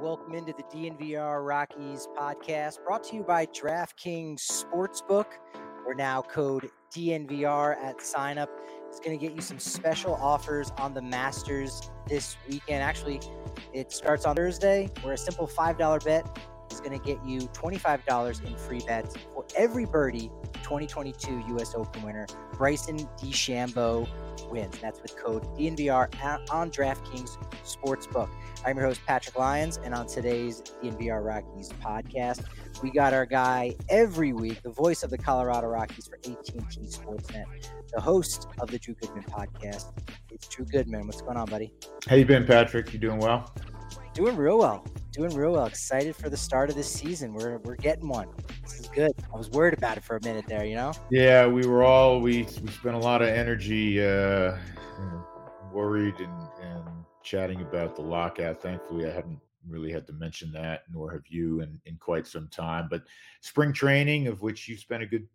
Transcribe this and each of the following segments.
Welcome into the DNVR Rockies podcast brought to you by DraftKings Sportsbook. We're now code DNVR at sign up. It's going to get you some special offers on the Masters this weekend. Actually, it starts on Thursday, where a simple $5 bet is going to get you $25 in free bets for every birdie 2022 U.S. Open winner, Bryson DeChambeau wins. That's with code DNVR on DraftKings Sportsbook. I'm your host, Patrick Lyons, and on today's DNVR Rockies podcast, we got our guy every week, the voice of the Colorado Rockies for AT&T Sportsnet, the host of the Drew Goodman podcast. It's Drew Goodman. What's going on, buddy? How you been, Patrick? You doing well? Doing real well. Doing real well. Excited for the start of this season. We're we're getting one. This is good. I was worried about it for a minute there. You know. Yeah, we were all we we spent a lot of energy uh, worried and and chatting about the lockout. Thankfully, I haven't really had to mention that, nor have you in, in quite some time. But spring training, of which you spent a good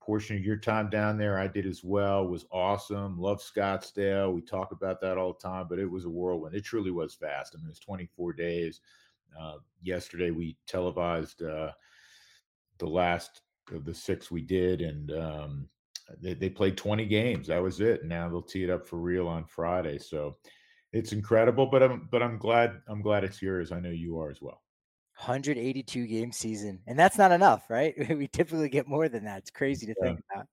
portion of your time down there, I did as well, was awesome. Love Scottsdale. We talk about that all the time, but it was a whirlwind. It truly was fast. I mean, it was 24 days. Uh, yesterday, we televised uh, the last of the six we did, and um, they, they played 20 games. That was it. Now they'll tee it up for real on Friday. So, it's incredible, but I'm but I'm glad I'm glad it's yours. I know you are as well. 182 game season, and that's not enough, right? we typically get more than that. It's crazy to yeah. think about.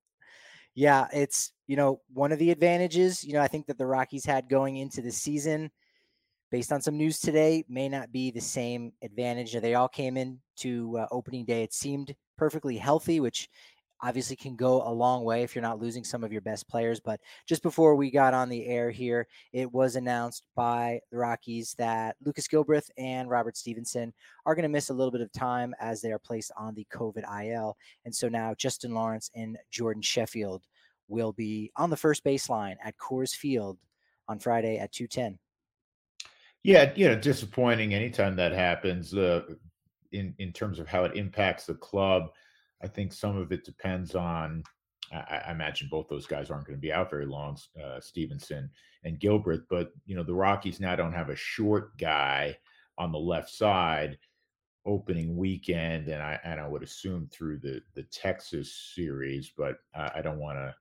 Yeah, it's you know one of the advantages you know I think that the Rockies had going into the season, based on some news today, may not be the same advantage. They all came in to uh, opening day. It seemed perfectly healthy, which obviously can go a long way if you're not losing some of your best players. But just before we got on the air here, it was announced by the Rockies that Lucas Gilbreath and Robert Stephenson are going to miss a little bit of time as they are placed on the COVID IL. And so now Justin Lawrence and Jordan Sheffield will be on the first baseline at Coors Field on Friday at 210. Yeah, you know, disappointing anytime that happens. Uh, in in terms of how it impacts the club, I think some of it depends on. I, I imagine both those guys aren't going to be out very long, uh, Stephenson and Gilbreath. But you know, the Rockies now don't have a short guy on the left side opening weekend, and I and I would assume through the the Texas series. But I, I don't want to.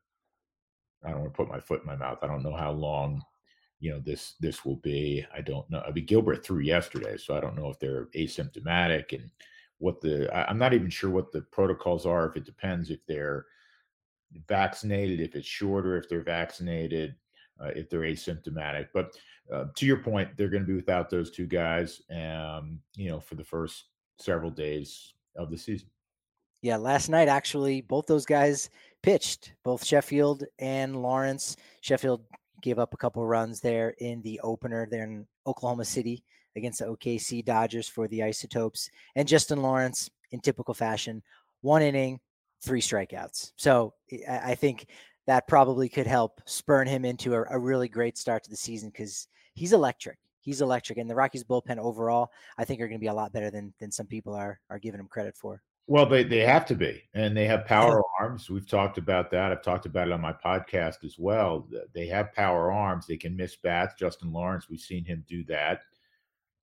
I don't want to put my foot in my mouth. I don't know how long you know this this will be. I don't know. I mean, gilbert threw yesterday, so I don't know if they're asymptomatic and what the I, am not even sure what the protocols are. If it depends if they're vaccinated, if it's shorter, if they're vaccinated, uh, if they're asymptomatic. But uh, to your point, they're going to be without those two guys, um, you know, for the first several days of the season. Yeah, last night actually, both those guys pitched, both Sheffield and Lawrence. Sheffield gave up a couple runs there in the opener there in Oklahoma City against the OKC Dodgers for the Isotopes. And Justin Lawrence, in typical fashion, one inning, three strikeouts. So I think that probably could help spurn him into a, a really great start to the season because he's electric. He's electric, and the Rockies bullpen overall, I think, are going to be a lot better than than some people are are giving him credit for. Well, they, they have to be, and they have power arms. We've talked about that. I've talked about it on my podcast as well. They have power arms. They can miss bats. Justin Lawrence, we've seen him do that.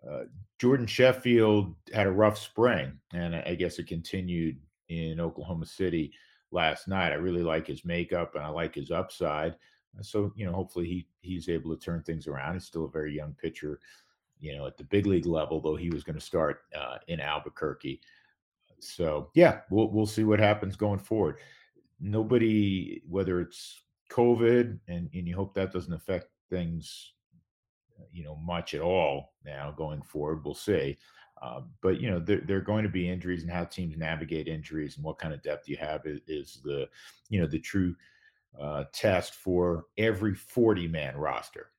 Uh, Jordan Sheffield had a rough spring, and I guess it continued in Oklahoma City last night. I really like his makeup and I like his upside. So you know, hopefully he he's able to turn things around. He's still a very young pitcher, you know, at the big league level, though he was going to start uh, in Albuquerque. So yeah, we'll we'll see what happens going forward. Nobody, whether it's COVID, and and you hope that doesn't affect things you know much at all now going forward. We'll see. Uh, but you know there, there, are going to be injuries and how teams navigate injuries and what kind of depth you have is, is the you know the true uh, test for every 40 man roster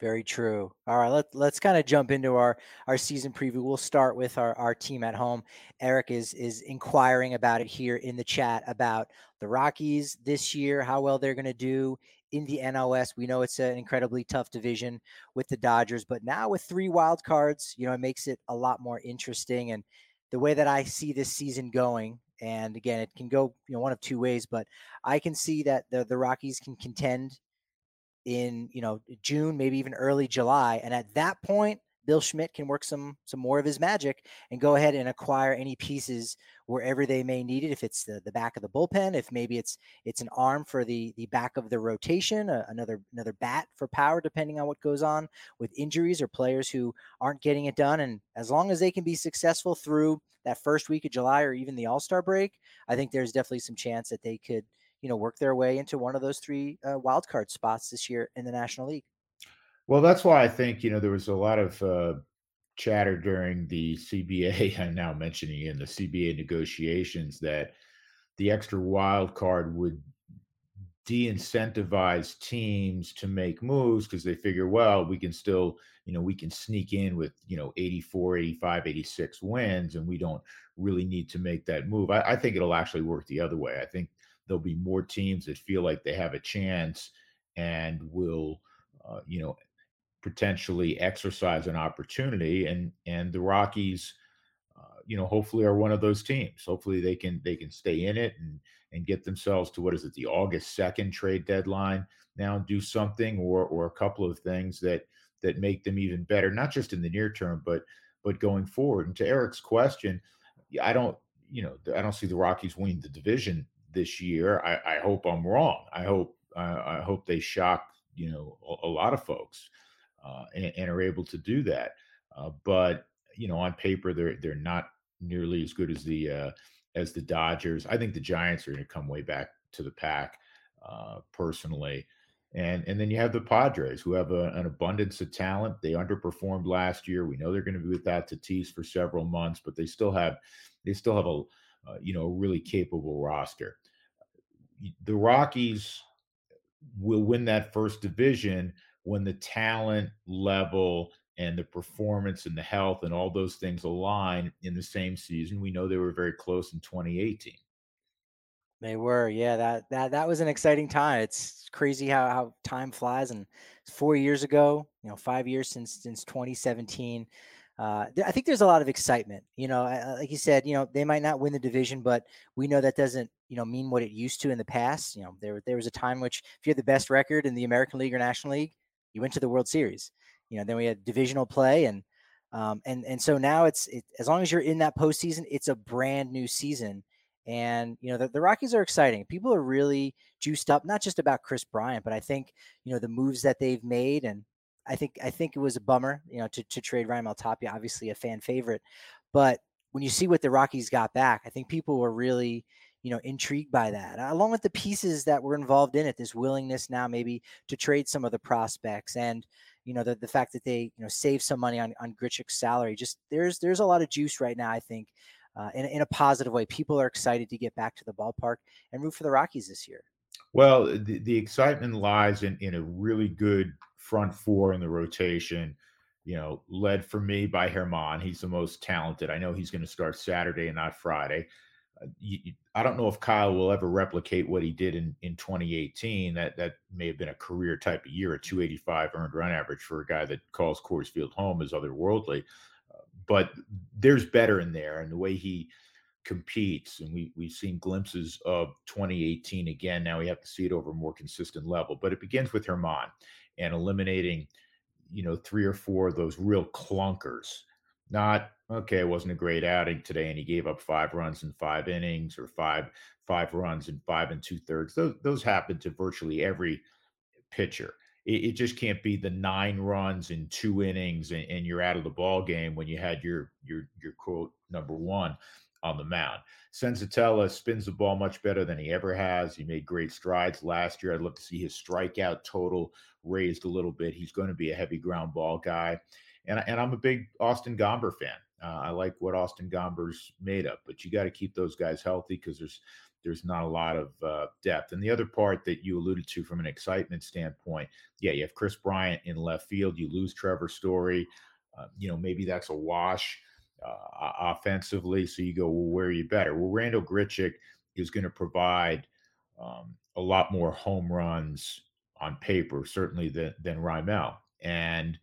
very true all right let, let's kind of jump into our our season preview we'll start with our, our team at home eric is is inquiring about it here in the chat about the rockies this year how well they're going to do in the NLS. We know it's an incredibly tough division with the Dodgers, but now with three wild cards, you know, it makes it a lot more interesting. And the way that I see this season going, and again, it can go, you know, one of two ways, but I can see that the, the Rockies can contend in, you know, June, maybe even early July. And at that point, Bill Schmidt can work some some more of his magic and go ahead and acquire any pieces wherever they may need it. If it's the, the back of the bullpen, if maybe it's it's an arm for the the back of the rotation, uh, another another bat for power, depending on what goes on with injuries or players who aren't getting it done. And as long as they can be successful through that first week of July or even the All Star break, I think there's definitely some chance that they could you know work their way into one of those three uh, wild card spots this year in the National League. Well, that's why I think you know there was a lot of uh, chatter during the CBA. I'm now mentioning in the CBA negotiations that the extra wild card would de-incentivize teams to make moves because they figure well we can still you know we can sneak in with you know 84 85 86 wins and we don't really need to make that move I, I think it'll actually work the other way i think there'll be more teams that feel like they have a chance and will uh, you know potentially exercise an opportunity and and the Rockies uh, you know hopefully are one of those teams. Hopefully they can they can stay in it and and get themselves to what is it the August 2nd trade deadline now and do something or or a couple of things that that make them even better not just in the near term but but going forward. And to Eric's question I don't you know I don't see the Rockies winning the division this year I, I hope I'm wrong I hope I hope they shock you know a, a lot of folks uh, and, and, are able to do that. Uh, but you know, on paper, they're they're not nearly as good as the uh, as the Dodgers. I think the Giants are going to come way back to the pack, uh, personally. And and then you have the Padres, who have a, an abundance of talent. They underperformed last year. We know they're going to be without Tatis for several months, but they still have they still have a Uh, you know a really capable roster. The Rockies will win that first division when the talent level and the performance and the health and all those things align in the same season. We know they were very close in 2018. They were, yeah. That that that was an exciting time. It's crazy how how time flies. And four years ago, you know, five years since since 2017. Uh, I think there's a lot of excitement. You know, like you said, you know, they might not win the division, but we know that doesn't, you know, mean what it used to in the past. You know, there there was a time which, if you had the best record in the American League or National League, you went to the World Series. You know, then we had divisional play, and um, and and so now it's it, as long as you're in that postseason, it's a brand new season. And you know the, the Rockies are exciting. People are really juiced up, not just about Kris Bryant, but I think you know the moves that they've made, and I think I think it was a bummer, you know, to to trade Raimel Tapia, obviously a fan favorite, but when you see what the Rockies got back, I think people were really you know, intrigued by that, along with the pieces that were involved in it. This willingness now maybe to trade some of the prospects, and you know, the the fact that they you know save some money on on Grichuk's salary. Just there's there's a lot of juice right now. I think. Uh, in, in a positive way, people are excited to get back to the ballpark and root for the Rockies this year. Well, the, the excitement lies in, in a really good front four in the rotation you know, led for me by Germán. He's the most talented. I know he's going to start Saturday and not Friday. Uh, I don't know if Kyle will ever replicate what he did in, in 2018. That that may have been a career type of year, a 285 earned run average for a guy that calls Coors Field home is otherworldly. Uh, but there's better in there, and the way he competes, and we we've seen glimpses of 2018 again. Now we have to see it over a more consistent level. But it begins with Germán and eliminating, you know, three or four of those real clunkers not okay. It wasn't a great outing today, and he gave up five runs in five innings, or five five runs in five and two thirds. Those those happen to virtually every pitcher. It, it, just can't be the nine runs in two innings, and, and you're out of the ball game when you had your your your quote number one on the mound. Senzatela spins the ball much better than he ever has. He made great strides last year. I'd love to see his strikeout total raised a little bit. He's going to be a heavy ground ball guy and and I'm a big Austin Gomber fan. Uh, I like what Austin Gomber's made up, but you got to keep those guys healthy because there's there's not a lot of uh, depth. And the other part that you alluded to from an excitement standpoint, yeah, you have Kris Bryant in left field. You lose Trevor Story. Uh, you know, maybe that's a wash uh, offensively. So you go, well, where are you better? Well, Randal Grichuk is going to provide um, a lot more home runs on paper, certainly than than Raimel. And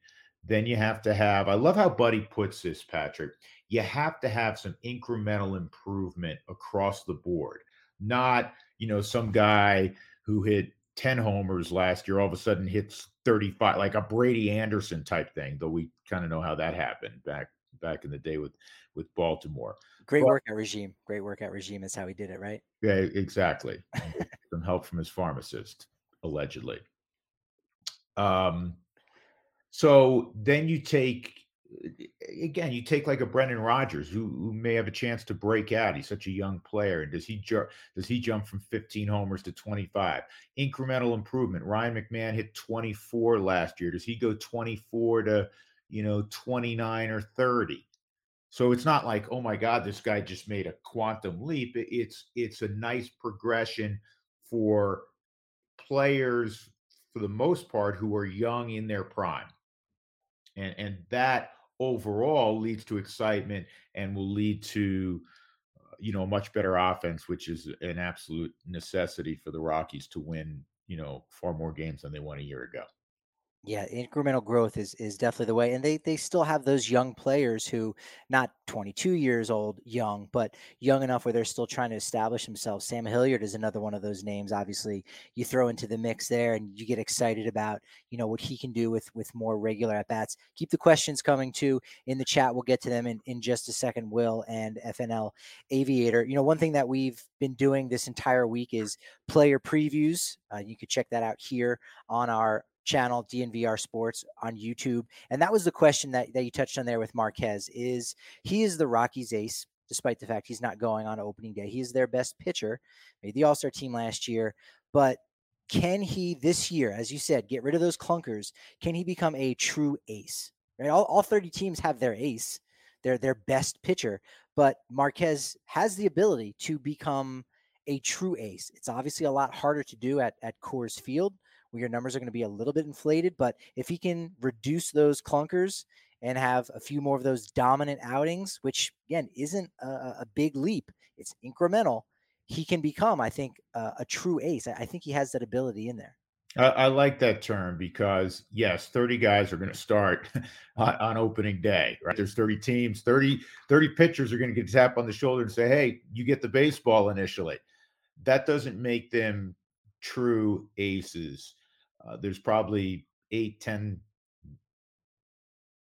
then you have to have, I love how Buddy puts this, Patrick. You have to have some incremental improvement across the board, not, you know, some guy who hit 10 homers last year all of a sudden hits 35 like a Brady Anderson type thing though we kind of know how that happened back back in the day with with Baltimore great but, workout regime great workout regime is how he did it right yeah exactly some help from his pharmacist allegedly um so then you take again, you take like a Brendan Rodgers who, who may have a chance to break out. He's such a young player. And does he ju- does he jump from 15 homers to 25? Incremental improvement. Ryan McMahon hit 24 last year. Does he go 24 to, you know, 29 or 30? So it's not like, oh my God, this guy just made a quantum leap. It's it's a nice progression for players for the most part who are young in their prime. And and that overall leads to excitement and will lead to uh, you know a much better offense which is an absolute necessity for the rockies to win you know far more games than they won a year ago yeah, incremental growth is is definitely the way, and they they still have those young players who not 22 years old young, but young enough where they're still trying to establish themselves. Sam Hilliard is another one of those names. Obviously, you throw into the mix there, and you get excited about you know what he can do with with more regular at bats. Keep the questions coming too in the chat. We'll get to them in in just a second. Will and FNL Aviator. You know, one thing that we've been doing this entire week is player previews. Uh, you could check that out here on our channel DNVR Sports on YouTube. And that was the question that, that you touched on there with Marquez is he is the Rockies ace, despite the fact he's not going on opening day. He is their best pitcher, made the All-Star team last year, but can he this year, as you said, get rid of those clunkers? Can he become a true ace? Right? All, all 30 teams have their ace, their their best pitcher, but Marquez has the ability to become a true ace. It's obviously a lot harder to do at, at Coors Field your numbers are going to be a little bit inflated. But if he can reduce those clunkers and have a few more of those dominant outings, which again isn't a, a big leap, it's incremental. He can become, I think, uh, a true ace. I think he has that ability in there. I, I, like that term because yes, 30 guys are going to start on, on, opening day, right? There's 30 teams, 30, 30 pitchers are going to get tapped on the shoulder and say, Hey, you get the baseball initially. That doesn't make them true aces. Uh, there's probably eight, 10,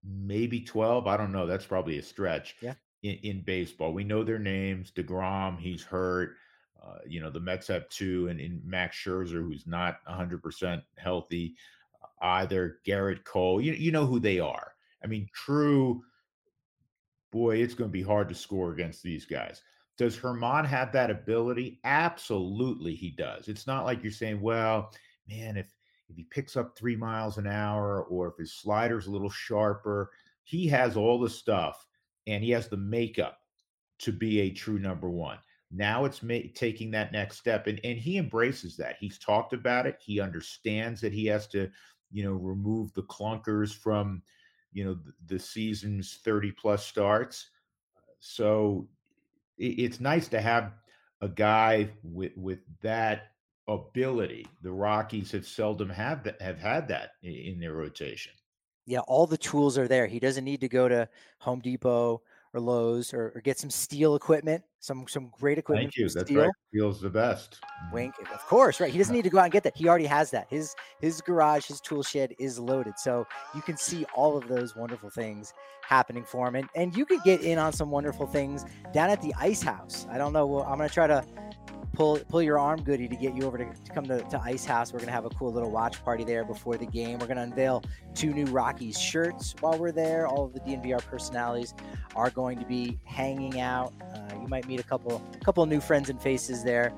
maybe 12. I don't know. That's probably a stretch yeah. in, in baseball. We know their names. DeGrom, he's hurt. Uh, you know, the Mets have two, and in Max Scherzer, who's not 100% healthy uh, either. Gerrit Cole, you, you know who they are. I mean, true, boy, it's going to be hard to score against these guys. Does Germán have that ability? Absolutely, he does. It's not like you're saying, well, man, if if he picks up three miles an hour or if his slider's a little sharper, he has all the stuff and he has the makeup to be a true number one. Now it's ma- taking that next step, and, and he embraces that. He's talked about it. He understands that he has to, you know, remove the clunkers from, you know, the, the season's 30 plus starts. So it, it's nice to have a guy with with that ability. The Rockies have seldom have that, have had that in their rotation. Yeah, all the tools are there. He doesn't need to go to Home Depot or Lowe's or, or get some steel equipment, some some great equipment. Thank you. That's STIHL. right. STIHL's the best. Mm-hmm. Wink, of course, right. He doesn't need to go out and get that. He already has that. His his garage, his tool shed is loaded. So you can see all of those wonderful things happening for him. And and you could get in on some wonderful things down at the ice house. I don't know. Well, I'm gonna try to pull pull your arm goody to get you over to, to come to, to Ice House. We're gonna have a cool little watch party there before the game. We're gonna unveil two new Rockies shirts while we're there. All of the DNVR personalities are going to be hanging out. Uh, you might meet a couple couple new friends and faces there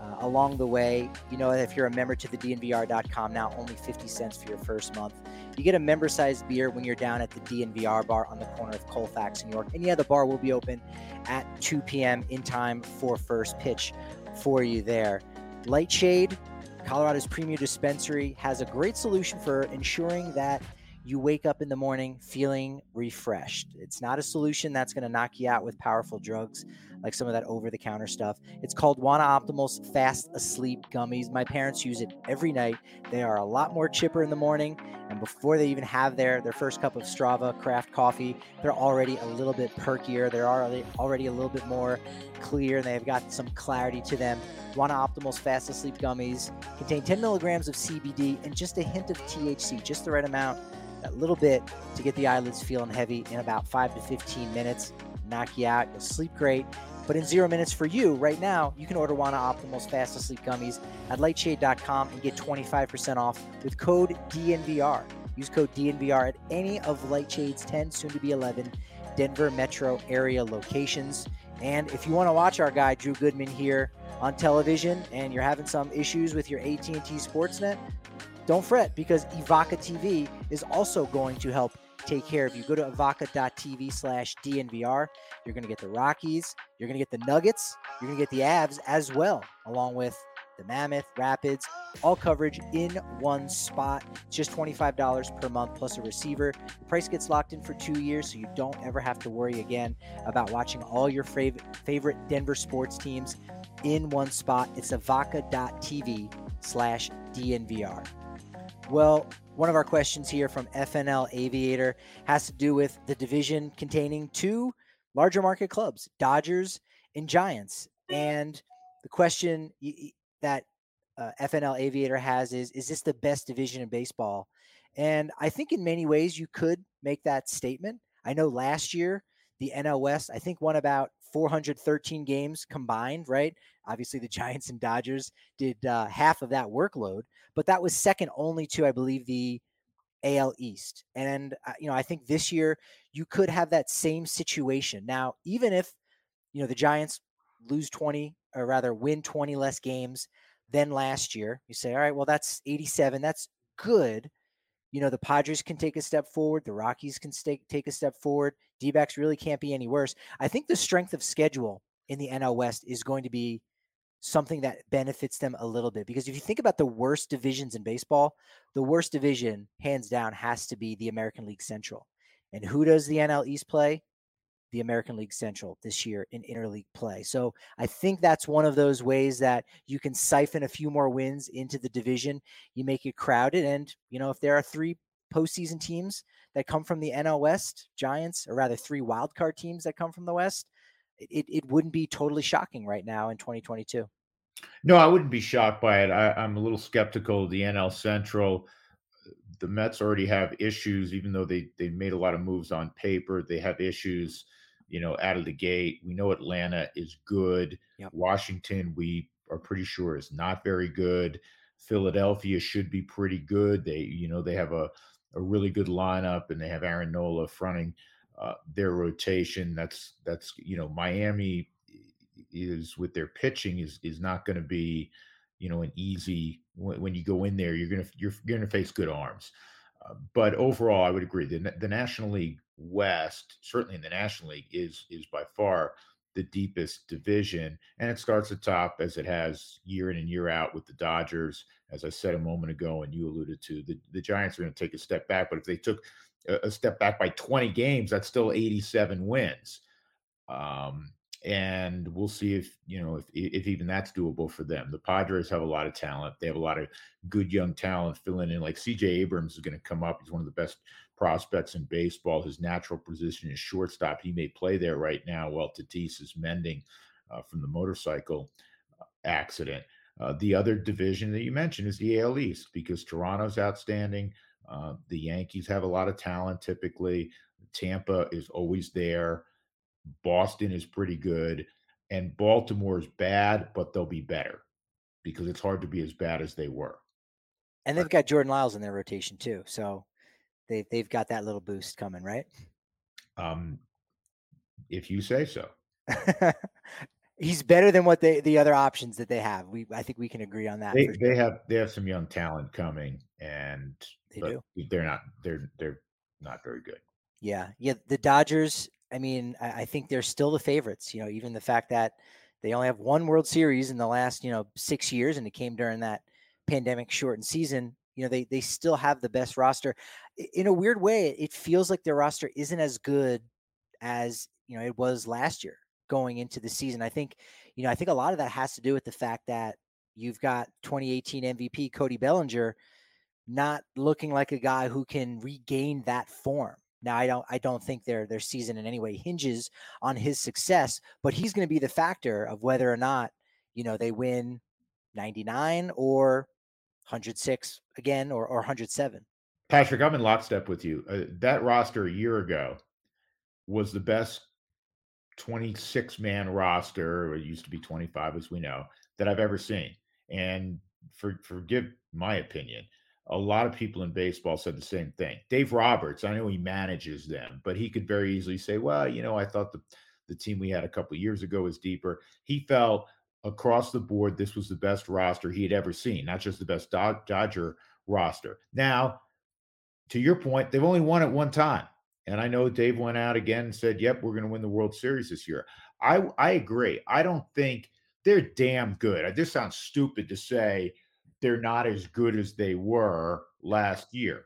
uh, along the way. You know, if you're a member to the DNVR.com now, only 50 cents for your first month. You get a member sized beer when you're down at the DNVR bar on the corner of Colfax, New York. And yeah, the bar will be open at 2 p.m. in time for first pitch for you there. Lightshade, Colorado's premier dispensary, has a great solution for ensuring that you wake up in the morning feeling refreshed. It's not a solution that's going to knock you out with powerful drugs like some of that over the counter stuff. It's called Wana Optimal's Fast Asleep Gummies. My parents use it every night. They are a lot more chipper in the morning, and before they even have their their first cup of Strava craft coffee, they're already a little bit perkier. They're already already a little bit more clear, and they've got some clarity to them. Wana Optimal's Fast Asleep Gummies contain 10 milligrams of CBD and just a hint of THC, just the right amount, a little bit to get the eyelids feeling heavy in about 5 to 15 minutes. Knock you out. You'll sleep great. But in zero minutes for you right now, you can order Wana Optimal's Fast Asleep Gummies at lightshade.com and get 25% off with code DNVR. Use code DNVR at any of Lightshade's 10, soon to be 11 Denver metro area locations. And if you want to watch our guy Drew Goodman here on television and you're having some issues with your AT&T Sportsnet, don't fret because Evoca TV is also going to help take care of you. Go to evoca.tv slash DNVR. You're going to get the Rockies. You're going to get the Nuggets. You're going to get the Avs as well, along with the Mammoth, Rapids, all coverage in one spot. It's just $25 per month plus a receiver. The price gets locked in for two years, so you don't ever have to worry again about watching all your fav- favorite Denver sports teams in one spot. It's evoca.tv slash DNVR. Well, one of our questions here from FNL Aviator has to do with the division containing two larger market clubs, Dodgers and Giants. And the question that uh, FNL Aviator has is Is this the best division in baseball? And I think in many ways you could make that statement. I know last year, the NL West, I think, won about 413 games combined, right? Obviously, the Giants and Dodgers did uh, half of that workload, but that was second only to, I believe, the AL East. And, uh, you know, I think this year you could have that same situation. Now, even if, you know, the Giants lose 20 or rather win 20 less games than last year, you say, all right, well, that's 87. That's good. You know, the Padres can take a step forward. The Rockies can stay, take a step forward. D really can't be any worse. I think the strength of schedule in the NL West is going to be something that benefits them a little bit because if you think about the worst divisions in baseball, the worst division, hands down, has to be the American League Central. And who does the NL East play? The American League Central this year in interleague play. So I think that's one of those ways that you can siphon a few more wins into the division. You make it crowded. And, you know, if there are three postseason teams that come from the NL West, Giants, or rather three wildcard teams that come from the West, it, it wouldn't be totally shocking right now in 2022. No, I wouldn't be shocked by it. I, I'm a little skeptical of the NL Central the Mets already have issues, even though they they made a lot of moves on paper. They have issues you know, out of the gate. We know Atlanta is good. Yep. Washington, we are pretty sure is not very good. Philadelphia should be pretty good. They, you know, they have a, a really good lineup and they have Aaron Nola fronting uh, their rotation. That's that's you know, Miami is with their pitching is is not going to be, you know, an easy when, when, you go in there. You're gonna you're, you're gonna face good arms. Uh, but overall, I would agree. The, the National League West, certainly in the National League, is is by far the deepest division, and it starts at top as it has year in and year out with the Dodgers. As I said a moment ago, and you alluded to, the, the Giants are going to take a step back, but if they took a, a step back by 20 games, that's still 87 wins. Um, and we'll see if you know if if even that's doable for them. The Padres have a lot of talent. They have a lot of good young talent filling in. Like C.J. Abrams is going to come up. He's one of the best prospects in baseball. His natural position is shortstop. He may play there right now while Tatis is mending uh, from the motorcycle uh, accident. Uh, the other division that you mentioned is the AL East because Toronto's outstanding. Uh, the Yankees have a lot of talent typically. Tampa is always there. Boston is pretty good, and Baltimore is bad, but they'll be better because it's hard to be as bad as they were. And they've got Jordan Lyles in their rotation too, so they've they've got that little boost coming, right? Um, if you say so. He's better than what they the other options that they have. We I think we can agree on that. They, sure. they have they have some young talent coming, and they do. They're not they're they're not very good. Yeah, yeah. The Dodgers I mean, I, I think they're still the favorites. You know, even the fact that they only have one World Series in the last, you know, six years, and it came during that pandemic shortened season. You know, they they still have the best roster. In a weird way, it feels like their roster isn't as good as you know it was last year going into the season. I think, you know, I think a lot of that has to do with the fact that you've got 2018 MVP Cody Bellinger not looking like a guy who can regain that form. Now I don't I don't think their their season in any way hinges on his success, but he's going to be the factor of whether or not, you know, they win 99 or 106 again or or 107. Patrick, I'm in lockstep with you. Uh, that roster a year ago was the best 26 man roster, it used to be 25 as we know, that I've ever seen. And for forgive my opinion, a lot of people in baseball said the same thing. Dave Roberts, I know he manages them, but he could very easily say, "Well, you know, I thought the the team we had a couple years ago was deeper." He felt across the board this was the best roster he had ever seen, not just the best Dodger roster. Now, to your point, they've only won it one time. And I know Dave went out again and said, "Yep, we're going to win the World Series this year." I I agree. I don't think they're damn good. This sounds stupid to say they're not as good as they were last year.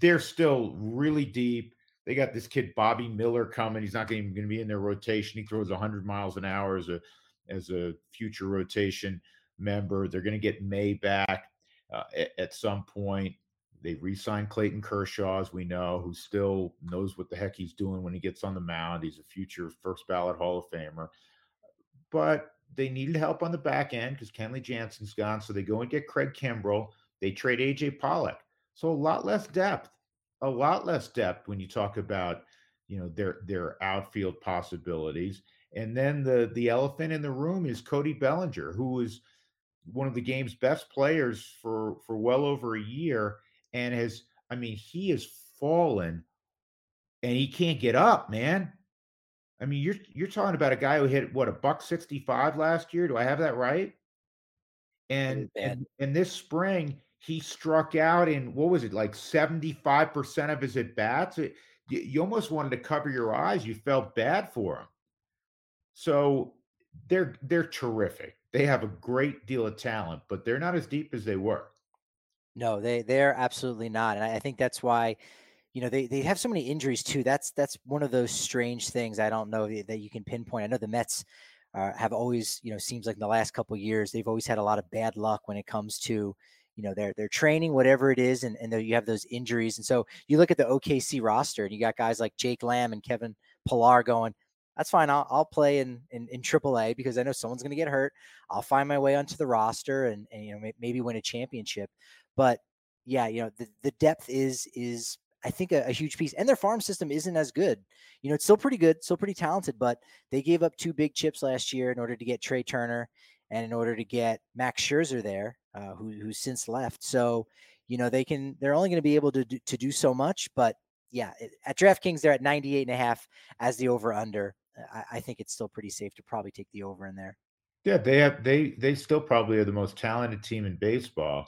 They're still really deep. They got this kid Bobby Miller coming. He's not even going to be in their rotation. He throws 100 miles an hour as a as a future rotation member. They're going to get May back uh, at, at, some point. They re-signed Clayton Kershaw, as we know, who still knows what the heck he's doing when he gets on the mound. He's a future first ballot Hall of Famer. But they needed help on the back end because Kenley Jansen's gone. So they go and get Craig Kimbrel. They trade AJ Pollock. So a lot less depth, a lot less depth when you talk about, you know, their their outfield possibilities. And then the the elephant in the room is Cody Bellinger, who is one of the game's best players for for well over a year and has I mean, he has fallen and he can't get up, man. I mean, you're you're talking about a guy who hit what a buck 65 last year. Do I have that right? And and, and this spring he struck out in what was it like 75% of his at bats. you, you almost wanted to cover your eyes. You felt bad for him. So they're they're terrific. They have a great deal of talent, but they're not as deep as they were. No, they they're absolutely not. And I think that's why you know they, they have so many injuries too that's that's one of those strange things i don't know that you can pinpoint. I know the mets uh, have always you know seems like in the last couple years they've always had a lot of bad luck when it comes to you know their their training whatever it is and, and you have those injuries and so you look at the okc roster and you got guys like jake lamb and kevin pillar going that's fine i'll, I'll play in, in in aaa because i know someone's going to get hurt. I'll find my way onto the roster and, and you know maybe win a championship. But yeah you know the, the depth is is I think a, a, huge piece. And their farm system isn't as good. You know, it's still pretty good, still pretty talented, but they gave up two big chips last year in order to get Trea Turner and in order to get Max Scherzer there, uh, who who's since left. So, you know, they can they're only going to be able to do, to do so much, but yeah, at DraftKings they're at 98 and a half as the over under. I, I think it's still pretty safe to probably take the over in there. Yeah, they have they they still probably are the most talented team in baseball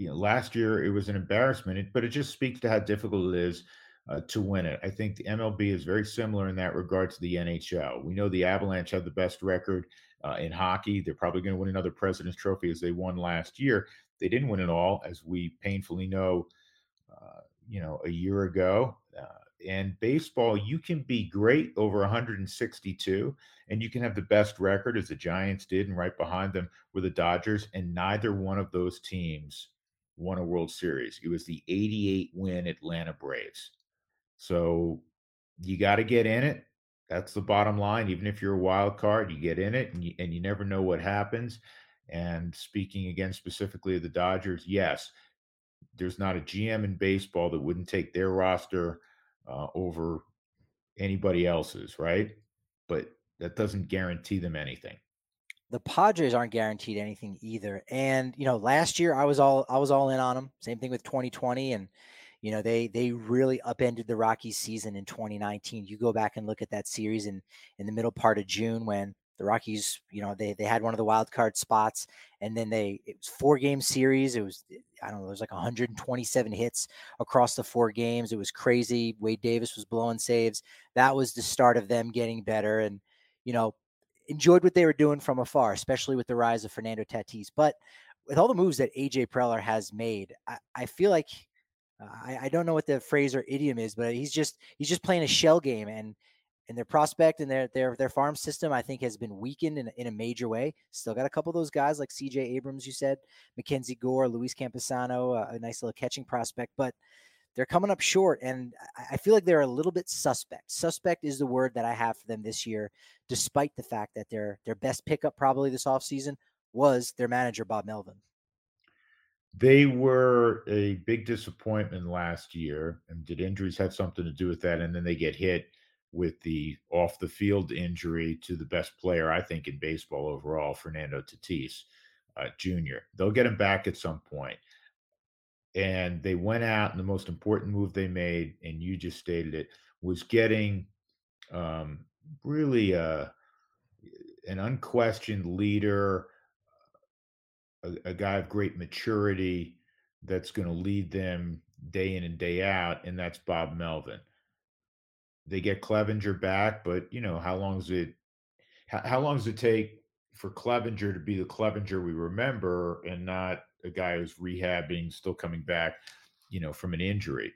you know, last year it was an embarrassment, but it just speaks to how difficult it is uh, to win it. I think the MLB is very similar in that regard to the NHL. We know the Avalanche have the best record uh, in hockey. They're probably going to win another President's Trophy as they won last year. They didn't win it all, as we painfully know. Uh, you know, a year ago. Uh, and baseball, you can be great over 162, and you can have the best record as the Giants did, and right behind them were the Dodgers, and neither one of those teams won a World Series. It was the 88 win Atlanta Braves. So you got to get in it. That's the bottom line. Even if you're a wild card, you get in it and you, and you never know what happens. And speaking again specifically of the Dodgers, yes, there's not a GM in baseball that wouldn't take their roster uh, over anybody else's, right? But that doesn't guarantee them anything the Padres aren't guaranteed anything either. And you know, last year I was all I was all in on them. Same thing with 2020, and you know they they really upended the Rockies season in 2019. You go back and look at that series in in the middle part of June when the Rockies, you know, they they had one of the wild card spots, and then they it was four game series. It was I don't know, it was like 127 hits across the four games. It was crazy. Wade Davis was blowing saves. That was the start of them getting better, and you know enjoyed what they were doing from afar, especially with the rise of Fernando Tatis. But with all the moves that AJ Preller has made, I, I feel like uh, I, I, don't know what the phrase or idiom is, but he's just he's just playing a shell game, and and their prospect and their their their farm system, I think, has been weakened in, in a major way. Still got a couple of those guys like C.J. Abrams, you said, Mackenzie Gore, Luis Campusano, a nice little catching prospect, but they're coming up short, and I feel like they're a little bit suspect. Suspect is the word that I have for them this year, despite the fact that their their best pickup probably this offseason was their manager Bob Melvin. They were a big disappointment last year, and did injuries have something to do with that? And then they get hit with the off the field injury to the best player I think in baseball overall, Fernando Tatis uh, Jr. They'll get him back at some point and they went out and the most important move they made and you just stated it was getting um, really uh, an unquestioned leader a, a, guy of great maturity that's going to lead them day in and day out and that's bob melvin. They get clevinger back but you know how long does it how, how long does it take for clevinger to be the clevinger we remember and not a guy who's rehabbing, still coming back, you know, from an injury.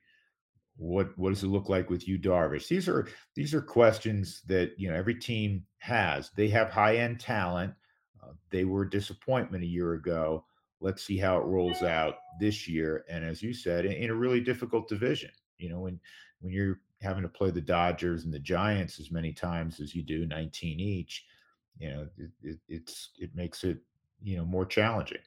What what does it look like with Yu Darvish? These are these are questions that you know every team has. They have high end talent. Uh, they were a disappointment a year ago. Let's see how it rolls out this year. And as you said, in, in a really difficult division, you know, when when you're having to play the Dodgers and the Giants as many times as you do, 19 each, you know, it, it, it's it makes it you know more challenging.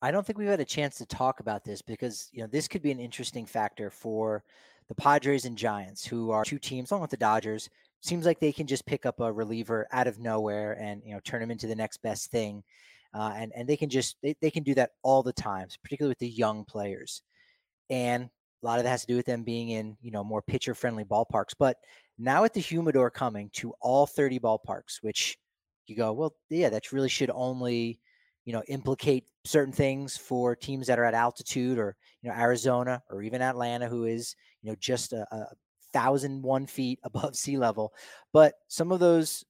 I don't think we've had a chance to talk about this because you know this could be an interesting factor for the Padres and Giants, who are two teams along with the Dodgers. Seems like they can just pick up a reliever out of nowhere and you know turn him into the next best thing, uh, and and they can just they, they can do that all the times, particularly with the young players. And a lot of that has to do with them being in you know more pitcher friendly ballparks. But now with the humidor coming to all 30 ballparks, which you go, well, yeah, that really should only you know, implicate certain things for teams that are at altitude or, you know, Arizona or even Atlanta, who is, you know, just a, a thousand one feet above sea level. But some of those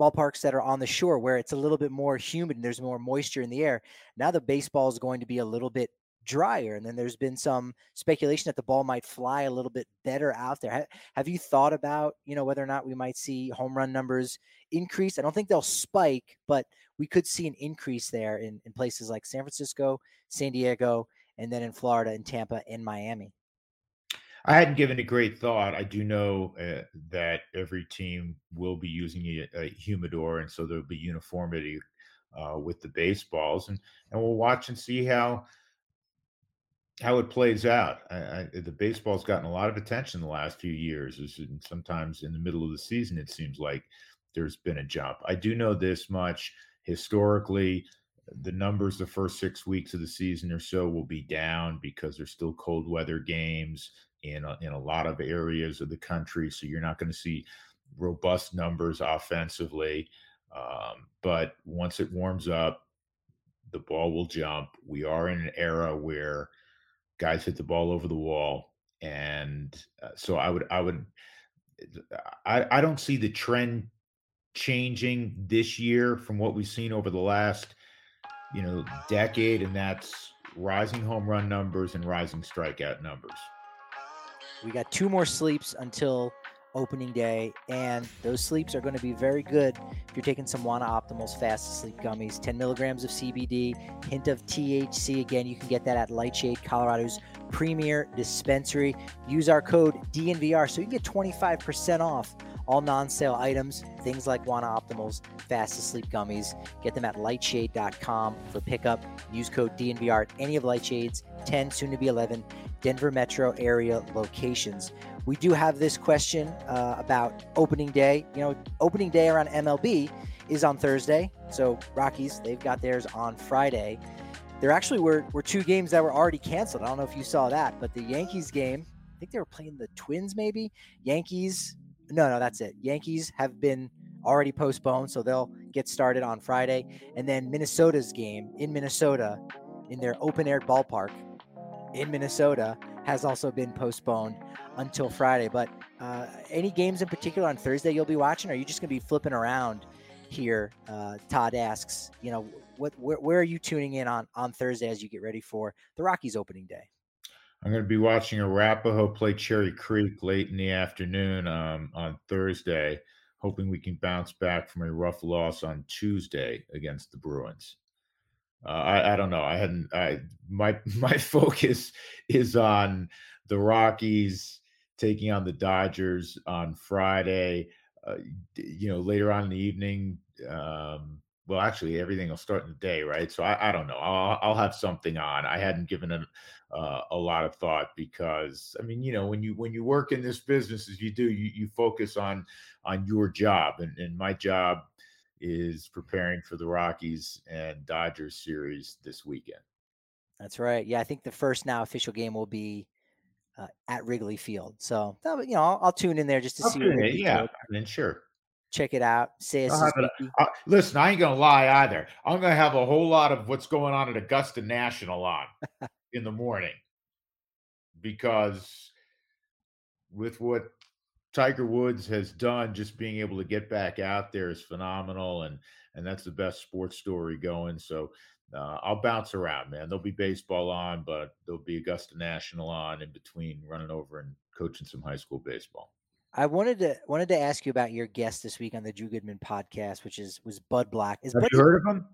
ballparks that are on the shore where it's a little bit more humid and there's more moisture in the air, now the baseball is going to be a little bit drier. And then there's been some speculation that the ball might fly a little bit better out there. Have you thought about, you know, whether or not we might see home run numbers increase? I don't think they'll spike, but we could see an increase there in, in places like San Francisco, San Diego, and then in Florida and Tampa and Miami. I hadn't given it great thought. I do know uh, that every team will be using a, a humidor, and so there'll be uniformity uh, with the baseballs, and and we'll watch and see how how it plays out. I, I, the baseball's gotten a lot of attention the last few years. Sometimes in the middle of the season, it seems like there's been a jump. I do know this much historically the numbers the first six weeks of the season or so will be down because there's still cold weather games in a, in a lot of areas of the country so you're not going to see robust numbers offensively um, but once it warms up the ball will jump we are in an era where guys hit the ball over the wall and uh, so i would i would I, I don't see the trend changing this year from what we've seen over the last, you know, decade, and that's rising home run numbers and rising strikeout numbers. We got two more sleeps until opening day, and those sleeps are going to be very good if you're taking some Wana Optimals Fast Sleep Gummies. 10 milligrams of CBD, hint of THC. Again, you can get that at Lightshade, Colorado's premier dispensary. Use our code DNVR so you can get 25% off all non-sale items, things like Wana Optimals, Fast Asleep Gummies. Get them at lightshade.com for pickup. Use code DNVR at any of Lightshade's 10, soon to be 11 Denver metro area locations. We do have this question uh, about opening day. You know, opening day around MLB is on Thursday. So Rockies, they've got theirs on Friday. There actually were, were two games that were already canceled. I don't know if you saw that, but the Yankees game, I think they were playing the Twins maybe. Yankees no, no, that's it. Yankees have been already postponed, so they'll get started on Friday. And then Minnesota's game in Minnesota, in their open air ballpark in Minnesota, has also been postponed until Friday. But uh, any games in particular on Thursday you'll be watching? Or are you just going to be flipping around here? Uh, Todd asks, you know, what where, where are you tuning in on on Thursday as you get ready for the Rockies opening day? I'm going to be watching Arapahoe play Cherry Creek late in the afternoon um, on Thursday, hoping we can bounce back from a rough loss on Tuesday against the Bruins. Uh, I, I, don't know. I hadn't. I my my focus is on the Rockies taking on the Dodgers on Friday. Uh, you know, later on in the evening. Um, well, actually, everything will start in the day, right? So I, I don't know. I'll, I'll have something on. I hadn't given it uh, a lot of thought because I mean, you know, when you when you work in this business as you do, you you focus on on your job, and, and my job is preparing for the Rockies and Dodgers series this weekend. That's right. Yeah, I think the first now official game will be uh, at Wrigley Field. So you know, I'll, I'll tune in there just to I'll see. It, yeah, I mean, sure. Check it out. Say uh, listen, I ain't gonna lie either. I'm gonna have a whole lot of what's going on at Augusta National on in the morning because with what Tiger Woods has done, just being able to get back out there is phenomenal, and and that's the best sports story going. So uh, I'll bounce around, man. There'll be baseball on, but there'll be Augusta National on in between, running over and coaching some high school baseball. I wanted to wanted to ask you about your guest this week on the Drew Goodman podcast, which is was Bud Black. Is have Bud, you heard of him?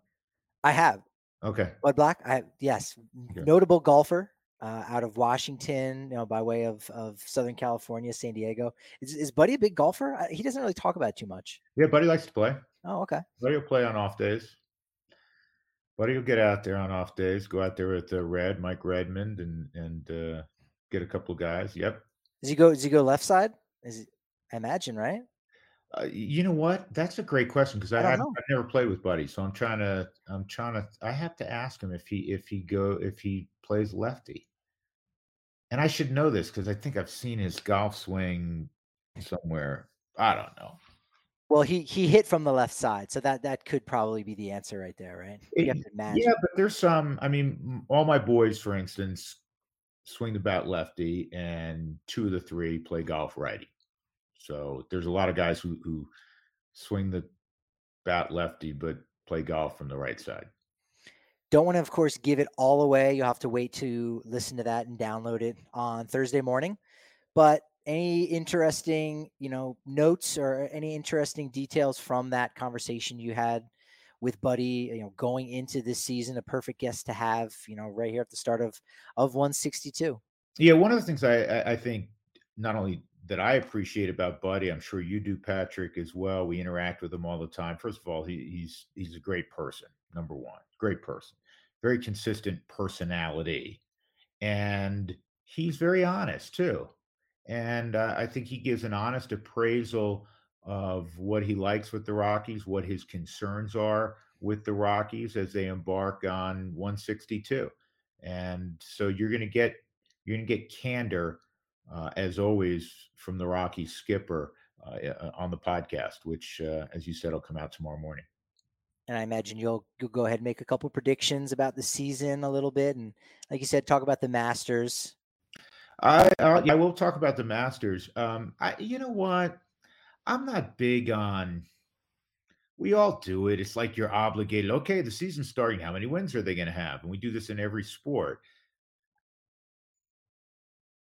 I have. Okay. Bud Black, I yes, okay. notable golfer uh, out of Washington, you know, by way of of Southern California, San Diego. Is is Buddy a big golfer? He doesn't really talk about it too much. Yeah, Buddy likes to play. Oh, okay. Buddy will play on off days. Buddy will get out there on off days. Go out there with uh, Red, Mike Redmond, and and uh, get a couple guys. Yep. Does he go? Does he go left side? Is I imagine, right? Uh, you know what? That's a great question because I, I have never played with Buddy, so I'm trying to. I'm trying to. I have to ask him if he if he go if he plays lefty. And I should know this because I think I've seen his golf swing somewhere. I don't know. Well, he he hit from the left side, so that that could probably be the answer right there, right? It, yeah, but there's some. I mean, all my boys, for instance, swing the bat lefty, and two of the three play golf righty. So there's a lot of guys who who swing the bat lefty, but play golf from the right side. Don't want to, of course, give it all away. You'll have to wait to listen to that and download it on Thursday morning. But any interesting, you know, notes or uh, any interesting details from that conversation you had with Buddy, you know, going into this season, a perfect guest to have, you know, right here at the start of of 162. Yeah, one of the things I I think not only that I appreciate about Buddy, I'm sure you do, Patrick, as well. We interact with him all the time. First of all, he, he's he's a great person. Number one, great person, very consistent personality, and he's very honest too. And uh, I think he gives an honest appraisal of what he likes with the Rockies, what his concerns are with the Rockies as they embark on 162. And so you're going to get you're going to get candor uh, as always from the Rocky skipper uh, uh, on the podcast, which, uh, as you said, will come out tomorrow morning. And I imagine you'll you'll go ahead and make a couple predictions about the season a little bit, and like you said, talk about the Masters I uh, I will talk about the Masters. Um, I you know what? I'm not big on. We all do it. It's like you're obligated. Okay, the season's starting. How many wins are they going to have? And we do this in every sport.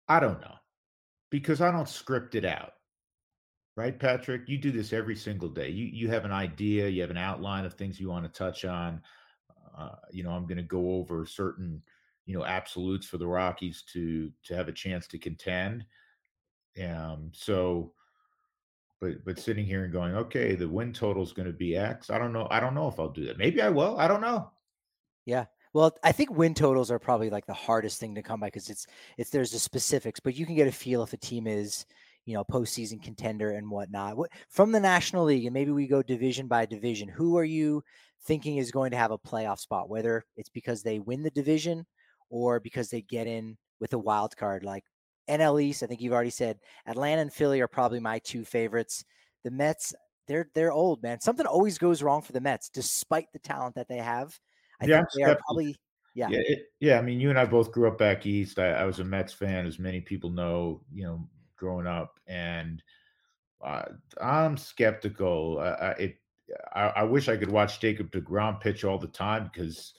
I don't know because I don't script it out. Right, Patrick? You do this every single day. You you have an idea, you have an outline of things you want to touch on. Uh, you know, I'm going to go over certain you know absolutes for the Rockies to to have a chance to contend. Um, so, but but sitting here and going, okay, the win total is going to be X. I don't know. I don't know if I'll do that. Maybe I will. I don't know. Yeah. Well, I think win totals are probably like the hardest thing to come by because it's it's there's the specifics, but you can get a feel if a team is you know postseason contender and whatnot. What from the National League, and maybe we go division by division. Who are you thinking is going to have a playoff spot? Whether it's because they win the division or because they get in with a wild card like NL East. I think you've already said Atlanta and Philly are probably my two favorites. The Mets, they're they're old, man. Something always goes wrong for the Mets, despite the talent that they have. I yeah, think they are probably yeah. Yeah, it, yeah, I mean, you and I both grew up back east. I, I, was a Mets fan, as many people know, you know, growing up, and uh, I'm skeptical. I, it, I, I wish I could watch Jacob deGrom pitch all the time because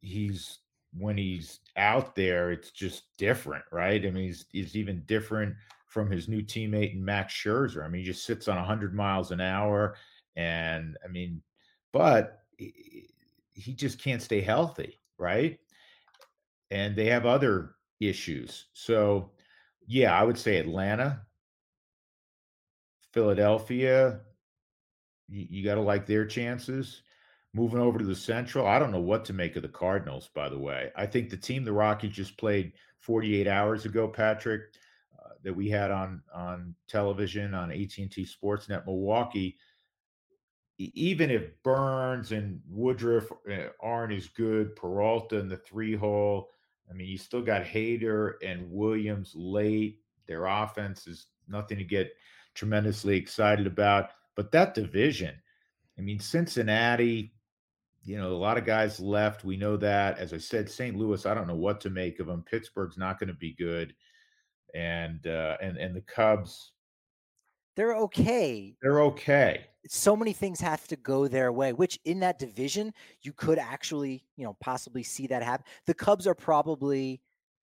he's when he's out there, it's just different, right? I mean, he's he's even different from his new teammate and Max Scherzer. I mean, he just sits on 100 miles an hour, and I mean, but he, he just can't stay healthy, right? And they have other issues. So, yeah, I would say Atlanta, Philadelphia. You, you got to like their chances. Moving over to the Central, I don't know what to make of the Cardinals, by the way. I think the team the Rockies just played 48 hours ago, Patrick, uh, that we had on on television on AT&T Sportsnet Milwaukee, even if Burnes and Woodruff uh, aren't as good, Peralta in the three hole, I mean, you still got Hader and Williams late. Their offense is nothing to get tremendously excited about. But that division, I mean, Cincinnati, you know, a lot of guys left. We know that. As I said, St. Louis, I don't know what to make of them. Pittsburgh's not going to be good, and uh, and and the Cubs, they're okay. They're okay. So many things have to go their way, which in that division you could actually, you know, possibly see that happen. The Cubs are probably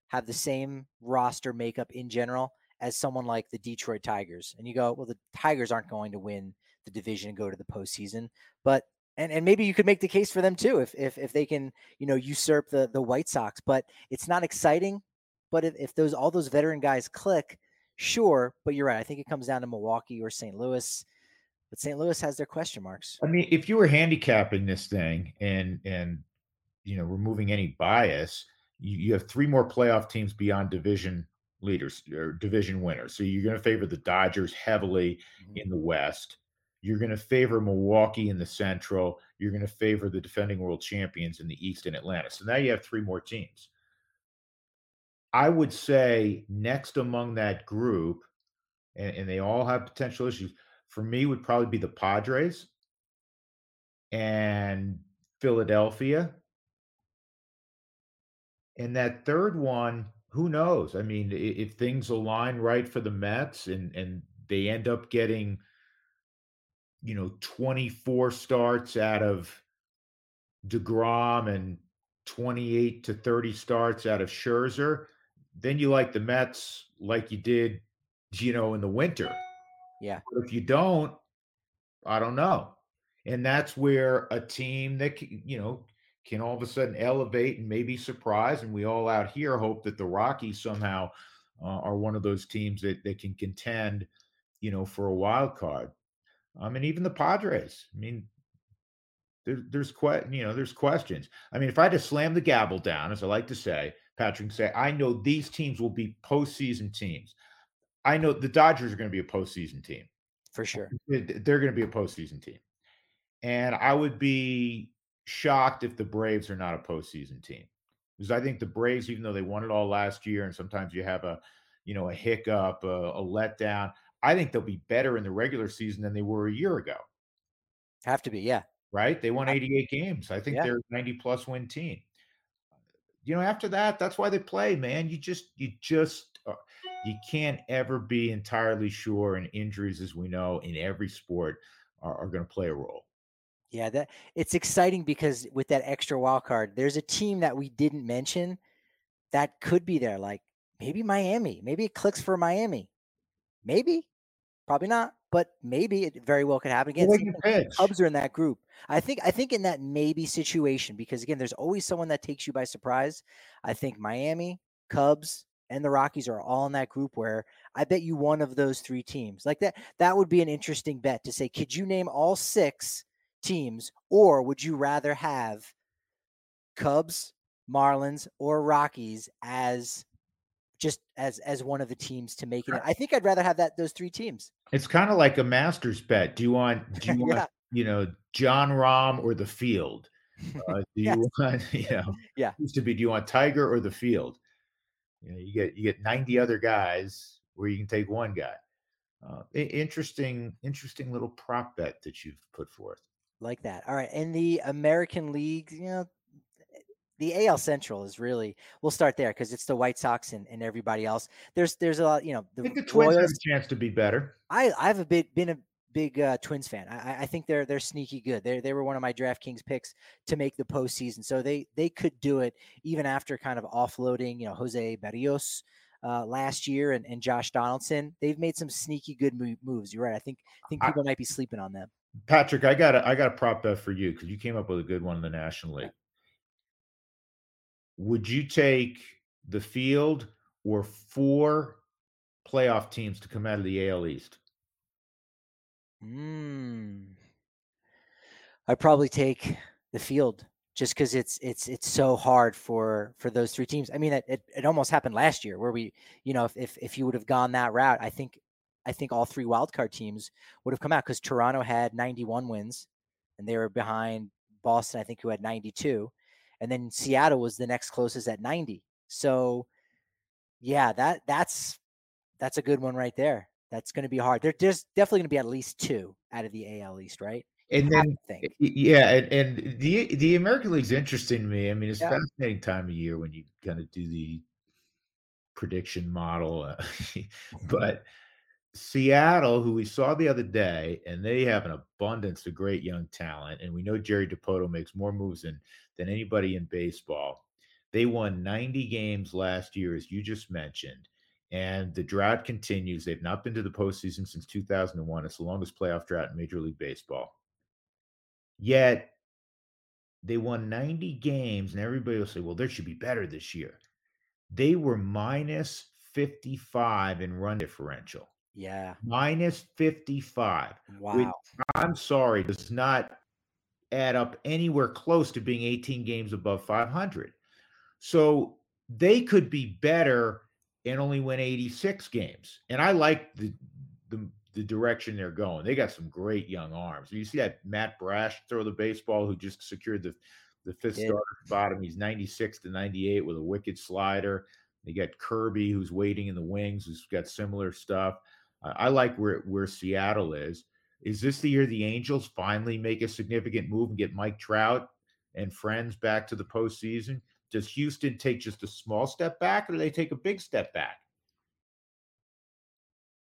have the same roster makeup in general as someone like the Detroit Tigers, and you go, well, the Tigers aren't going to win the division and go to the postseason, but and and maybe you could make the case for them too if if if they can you know usurp the the White Sox. But it's not exciting. But if, if those all those veteran guys click, sure. But you're right. I think it comes down to Milwaukee or St. Louis. But St. Louis has their question marks. I mean, if you were handicapping this thing and and you know removing any bias, you, you have three more playoff teams beyond division leaders or division winners. So you're going to favor the Dodgers heavily mm-hmm. in the West. You're going to favor Milwaukee in the Central. You're going to favor the defending world champions in the East and Atlanta. So now you have three more teams. I would say next among that group, and, and they all have potential issues, for me would probably be the Padres and Philadelphia. And that third one, who knows? I mean, if things align right for the Mets and and they end up getting – you know, 24 starts out of DeGrom and 28 to 30 starts out of Scherzer, then you like the Mets like you did, you know, in the winter. Yeah. But if you don't, I don't know. And that's where a team that, you know, can all of a sudden elevate and maybe surprise. And we all out here hope that the Rockies somehow uh, are one of those teams that, that can contend, you know, for a wild card. Um, and even the Padres. I mean, there, there's que- you know there's questions. I mean, if I had to slam the gavel down, as I like to say, Patrick, say I know these teams will be postseason teams. I know the Dodgers are going to be a postseason team for sure. They're going to be a postseason team, and I would be shocked if the Braves are not a postseason team because I think the Braves, even though they won it all last year, and sometimes you have a you know a hiccup, a, a letdown. I think they'll be better in the regular season than they were a year ago. Have to be, yeah. Right? They won 88 games. I think yeah. they're 90 plus win team. You know, after that, that's why they play, man. You just, you just, you can't ever be entirely sure. And injuries, as we know, in every sport, are, are going to play a role. Yeah, that it's exciting because with that extra wild card, there's a team that we didn't mention that could be there. Like maybe Miami. Maybe it clicks for Miami. Maybe. Probably not, but maybe it very well could happen again. Cubs are in that group. I think I think in that maybe situation, because again, there's always someone that takes you by surprise. I think Miami, Cubs, and the Rockies are all in that group where I bet you one of those three teams. Like that, that would be an interesting bet to say, could you name all six teams, or would you rather have Cubs, Marlins, or Rockies as just as as one of the teams to make it. I think I'd rather have that those three teams. It's kind of like a Masters bet. Do you want do you want yeah. you know Jon Rahm or the field? Uh, do you yes. want you know? Yeah, used to be. Do you want Tiger or the field? You know, you get you get ninety other guys where you can take one guy. Uh, interesting, interesting little prop bet that you've put forth. Like that. All right, in the American League, you know, the AL Central is really we'll start there because it's the White Sox and, and everybody else. There's there's a lot, you know, the, I think the Twins Royals, have a chance to be better. I I've a bit been a big uh, Twins fan. I, I think they're they're sneaky good. They they were one of my DraftKings picks to make the postseason, so they they could do it even after kind of offloading, you know, Jose Berrios. uh, last year and, and Josh Donaldson. They've made some sneaky good moves. You're right. I think I think people I, might be sleeping on them. Patrick, I got a I got a prop bet for you because you came up with a good one in the National League. Would you take the field or four playoff teams to come out of the AL East? Hmm. I'd probably take the field just because it's it's it's so hard for for those three teams. I mean, it, it, it almost happened last year where we, you know, if if, if you would have gone that route, I think I think all three wildcard teams would have come out because Toronto had 91 wins and they were behind Boston, I think, who had 92, and then Seattle was the next closest at 90. So, yeah, that that's that's a good one right there. That's going to be hard. There, there's definitely going to be at least two out of the AL East, right? And then, yeah, and, and the the American League's interesting to me. I mean, it's yeah. fascinating time of year when you kind of do the prediction model, uh, but Seattle, who we saw the other day, and they have an abundance of great young talent, and we know Jerry Dipoto makes more moves than than anybody in baseball. They won 90 games last year, as you just mentioned and the drought continues. They've not been to the postseason since 2001. It's the longest playoff drought in Major League Baseball. Yet they won 90 games, and everybody will say, well, there should be better this year. They were minus 55 in run differential. Yeah. Minus 55. Wow. Which, I'm sorry, does not add up anywhere close to being 18 games above 500. So they could be better and only win 86 games. And I like the, the the direction they're going. They got some great young arms. You see that Matt Brash throw the baseball, who just secured the the fifth yeah. starter. Him, he's 96 to 98 with a wicked slider. They got Kirby, who's waiting in the wings, who's got similar stuff. Uh, I like where where Seattle is. Is this the year the Angels finally make a significant move and get Mike Trout and friends back to the postseason? Does Houston take just a small step back or do they take a big step back?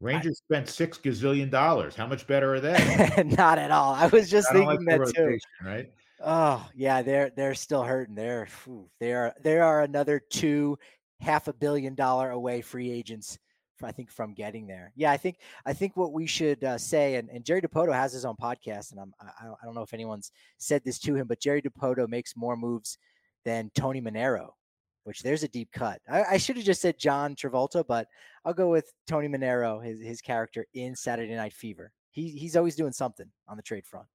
Rangers I, spent six gazillion dollars. How much better are they? Not at all. I was just thinking like that too. Right? Oh yeah, they're they're still hurting. They're they are they are another two half a billion dollar away free agents. I think from getting there. Yeah, I think I think what we should uh, say, and, and Jerry Dipoto has his own podcast, and I'm I, I don't know if anyone's said this to him, but Jerry Dipoto makes more moves than Tony Manero, which there's a deep cut. I, I should have just said John Travolta, but I'll go with Tony Manero, his his character in Saturday Night Fever. He he's always doing something on the trade front.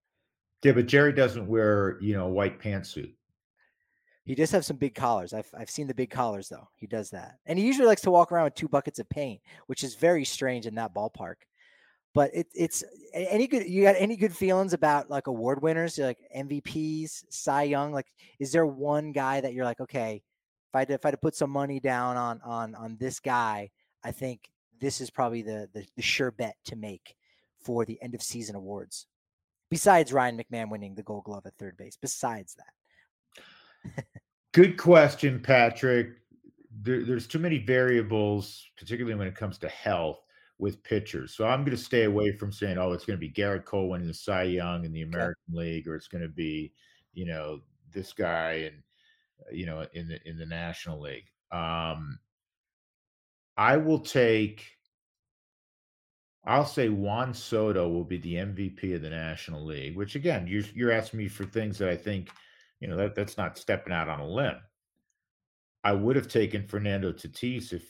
Yeah, but Jerry doesn't wear you know a white pantsuit. He does have some big collars. I've I've seen the big collars though. He does that, and he usually likes to walk around with two buckets of paint, which is very strange in that ballpark but it, it's any good you got any good feelings about like award winners like mvps cy young like is there one guy that you're like okay if i had to, if i had to put some money down on on on this guy i think this is probably the, the the sure bet to make for the end of season awards. Besides ryan mcmahon winning the gold glove at third base besides that. Good question patrick. There, there's too many variables particularly when it comes to health with pitchers. So I'm going to stay away from saying, oh, it's going to be Gerrit Cole winning the Cy Young in the American okay. League, or it's going to be, you know, this guy and uh, you know in the in the National League. Um, I will take. I'll say Juan Soto will be the MVP of the National League, which again, you're you're asking me for things that I think, you know, that that's not stepping out on a limb. I would have taken Fernando Tatis if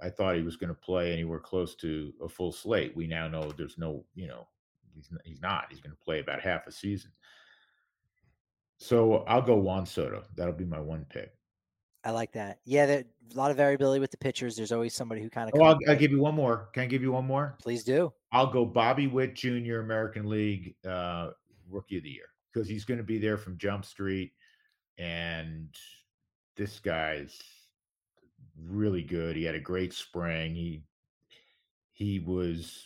I thought he was going to play anywhere close to a full slate. We now know there's no, you know, he's he's not. He's going to play about half a season. So I'll go Juan Soto. That'll be my one pick. I like that. Yeah, there, a lot of variability with the pitchers. There's always somebody who kind of. Oh, I'll, I'll, give you one more. Can I give you one more? Please do. I'll go Bobby Witt Jr. American League uh, Rookie of the Year because he's going to be there from Jump Street, and this guy's really good. He had a great spring. He he was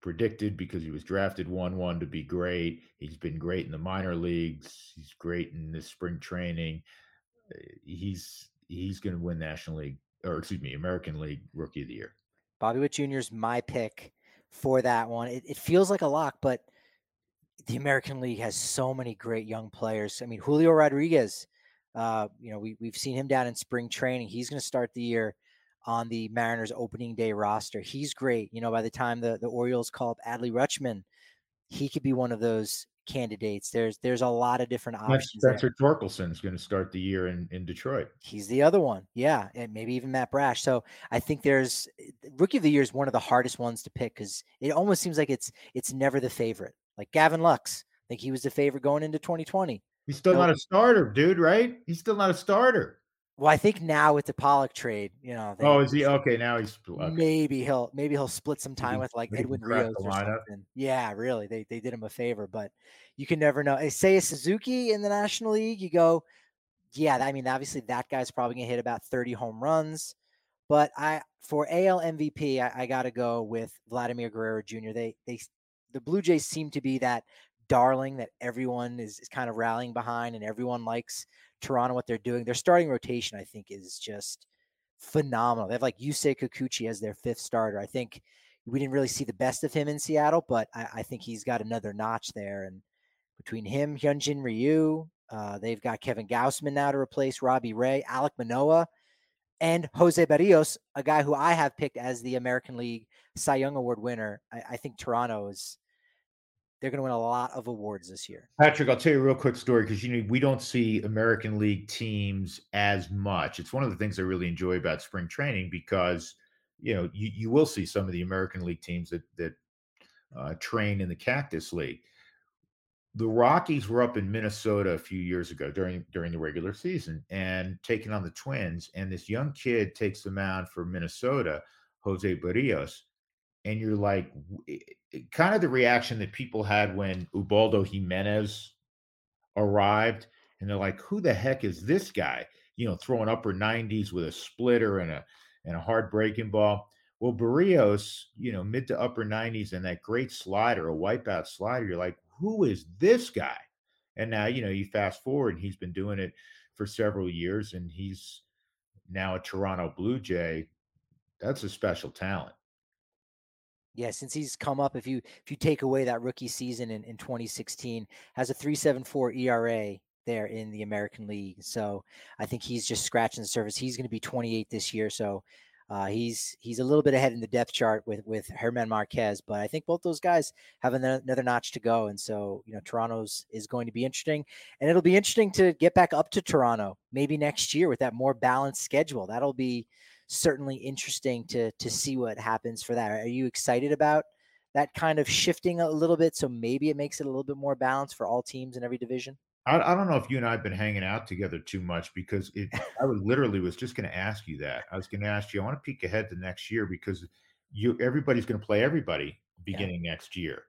predicted because he was drafted 1-1 to be great. He's been great in the minor leagues. He's great in this spring training. Eh, he's he's going to win National League or excuse me, American League Rookie of the Year. Bobby Witt Jr. is my pick for that one. It, it feels like a lock, but the American League has so many great young players. I mean, Julio Rodriguez, uh, you know, we, we've seen him down in spring training. He's going to start the year on the Mariners opening day roster. He's great. You know, by the time the, the Orioles call up Adley Rutschman, he could be one of those candidates. There's there's a lot of different options. Spencer Torkelson's going to start the year in, in Detroit. He's the other one. Yeah. And maybe even Matt Brash. So I think there's rookie of the year is one of the hardest ones to pick because it almost seems like it's it's never the favorite. Like Gavin Lux. I think he was the favorite going into 2020. He's still not a starter, dude, right? He's still not a starter. Well, I think now with the Pollock trade, you know. Oh, is he okay? Now he's okay. maybe he'll maybe he'll split some time with like Edwin Rios or something. Yeah, really, they they did him a favor, but you can never know. Seiya Suzuki in the National League, you go, yeah. I mean, obviously that guy's probably gonna hit about thirty home runs, but I for AL MVP, I, I got to go with Vladimir Guerrero Jr. They they the Blue Jays seem to be that darling that everyone is, is kind of rallying behind and everyone likes Toronto, what they're doing. Their starting rotation, I think, is just phenomenal. They have like Yusei Kikuchi as their fifth starter. I think we didn't really see the best of him in Seattle, but I, I think he's got another notch there. And between him, Hyunjin Ryu, uh, they've got Kevin Gausman now to replace Robbie Ray, Alek Manoah, and Jose Berrios, a guy who I have picked as the American League Cy Young Award winner. I, I think Toronto is they're going to win a lot of awards this year. Patrick, I'll tell you a real quick story because you know we don't see American League teams as much. It's one of the things I really enjoy about spring training because you know you, you will see some of the American League teams that that uh, train in the Cactus League. The Rockies were up in Minnesota a few years ago during during the regular season and taking on the Twins, and this young kid takes the mound for Minnesota, Jose Berrios and you're like, kind of the reaction that people had when Ubaldo Jimenez arrived, and they're like, "Who the heck is this guy?" You know, throwing upper 90s with a splitter and a and a hard breaking ball. Well, Berrios you know, mid to upper 90s and that great slider, a wipeout slider. You're like, who is this guy? And now, you know, you fast forward, and he's been doing it for several years, and he's now a Toronto Blue Jay. That's a special talent. Yeah, since he's come up, if you if you take away that rookie season in, in 2016, has a 3.74 ERA there in the American League. So I think he's just scratching the surface. He's going to be 28 this year, so uh, he's he's a little bit ahead in the depth chart with with Germán Marquez, but I think both those guys have another, another notch to go. And so you know, Toronto's is going to be interesting, and it'll be interesting to get back up to Toronto maybe next year with that more balanced schedule. That'll be certainly interesting to to see what happens for that. Are you excited about that kind of shifting a little bit? So maybe it makes it a little bit more balanced for all teams in every division. I, I don't know if you and I have been hanging out together too much because it. I was literally was just going to ask you that. I was going to ask you. I want to peek ahead to next year because you everybody's going to play everybody beginning yeah. next year.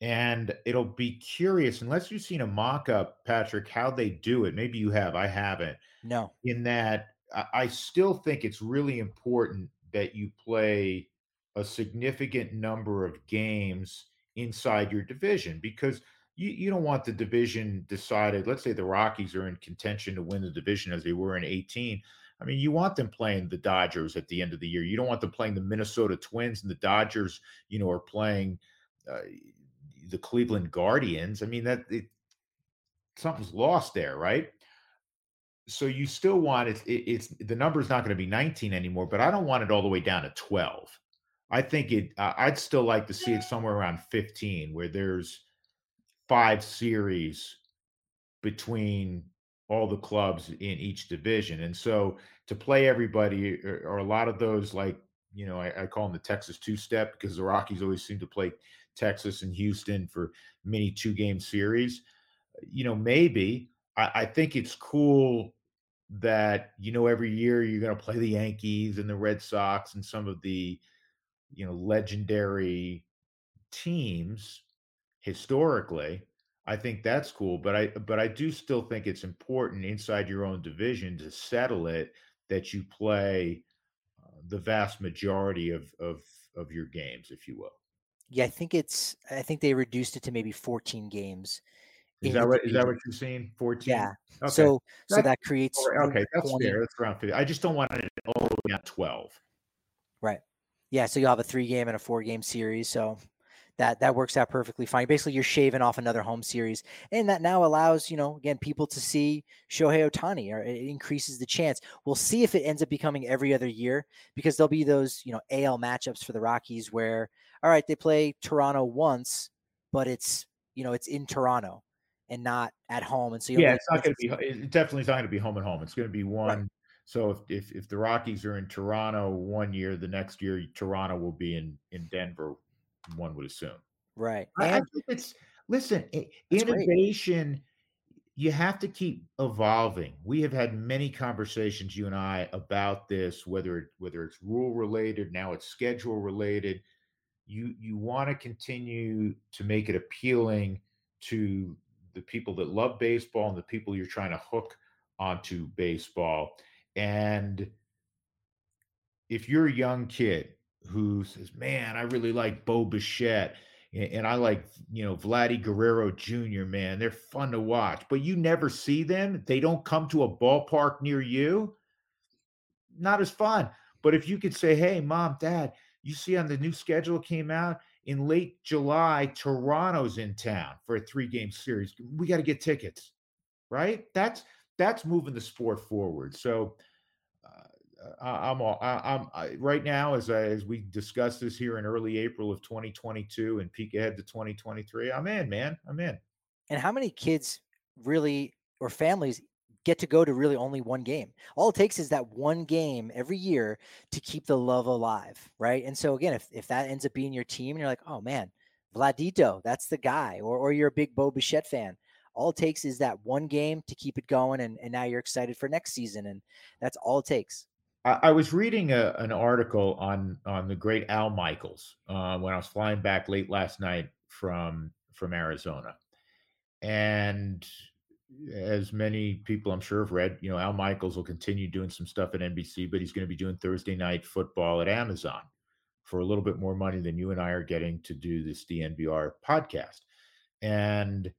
And it'll be curious, unless you've seen a mock up, Patrick, how they do it. Maybe you have. I haven't. No. In that I still think it's really important that you play a significant number of games inside your division because you, you don't want the division decided. Let's say the Rockies are in contention to win the division as they were in 18. I mean, you want them playing the Dodgers at the end of the year. You don't want them playing the Minnesota Twins and the Dodgers, you know, are playing uh, the Cleveland Guardians. I mean, that it, something's lost there, right? So you still want it, it it's the number is not going to be 19 anymore but i don't want it all the way down to 12 i think it uh, i'd still like to see it somewhere around 15 where there's five series between all the clubs in each division and so to play everybody or, or a lot of those like you know I, I call them the texas two step because the rockies always seem to play texas and houston for mini two game series you know maybe I, I think it's cool that you know every year you're going to play the Yankees and the Red Sox and some of the you know legendary teams historically. I think that's cool, but I but I do still think it's important inside your own division to settle it that you play uh, the vast majority of of of your games, if you will. Yeah, I think it's I think they reduced it to maybe 14 games is that what is that what you're saying? 14? Yeah. Okay. So so that creates okay, that's 20. fair. That's around 50. I just don't want it all at 12. Right. Yeah, so you'll have a three game and a four game series. So that that works out perfectly fine. Basically, you're shaving off another home series, and that now allows you know again people to see Shohei Ohtani, or it increases the chance. We'll see if it ends up becoming every other year because there'll be those you know AL matchups for the Rockies where all right they play Toronto once, but it's you know it's in Toronto and not at home, and so yeah, it's not going to be. It definitely is not going to be home and home. It's going to be one. Right. So if, if if the Rockies are in Toronto one year, the next year Toronto will be in in Denver one would assume. Right. I, I think it's listen, innovation. Great. You have to keep evolving. We have had many conversations, you and I, about this, whether whether it's rule related, now it's schedule related. You you want to continue to make it appealing to the people that love baseball and the people you're trying to hook onto baseball. And if you're a young kid who says, "Man, I really like Bo Bichette." And I like, you know, Vladdy Guerrero Jr., man. They're fun to watch, but you never see them. They don't come to a ballpark near you. Not as fun. But if you could say, hey, mom, dad, you see on the new schedule came out in late July, Toronto's in town for a three game series. We got to get tickets, right? That's that's moving the sport forward. So uh, I'm all, I, am I, right now as I, as we discuss this here in early April of 2022 and peek ahead to 2023. I'm in, man. I'm in. And how many kids really or families get to go to really only one game? All it takes is that one game every year to keep the love alive, right? And so again, if if that ends up being your team and you're like, oh man, Vladito, that's the guy, or or you're a big Bo Bichette fan. All it takes is that one game to keep it going, and, and now you're excited for next season, and that's all it takes. I, I was reading a, an article on on the great Al Michaels uh, when I was flying back late last night from from Arizona, and as many people I'm sure have read, you know, Al Michaels will continue doing some stuff at NBC, but he's going to be doing Thursday night football at Amazon for a little bit more money than you and I are getting to do this DNVR podcast. And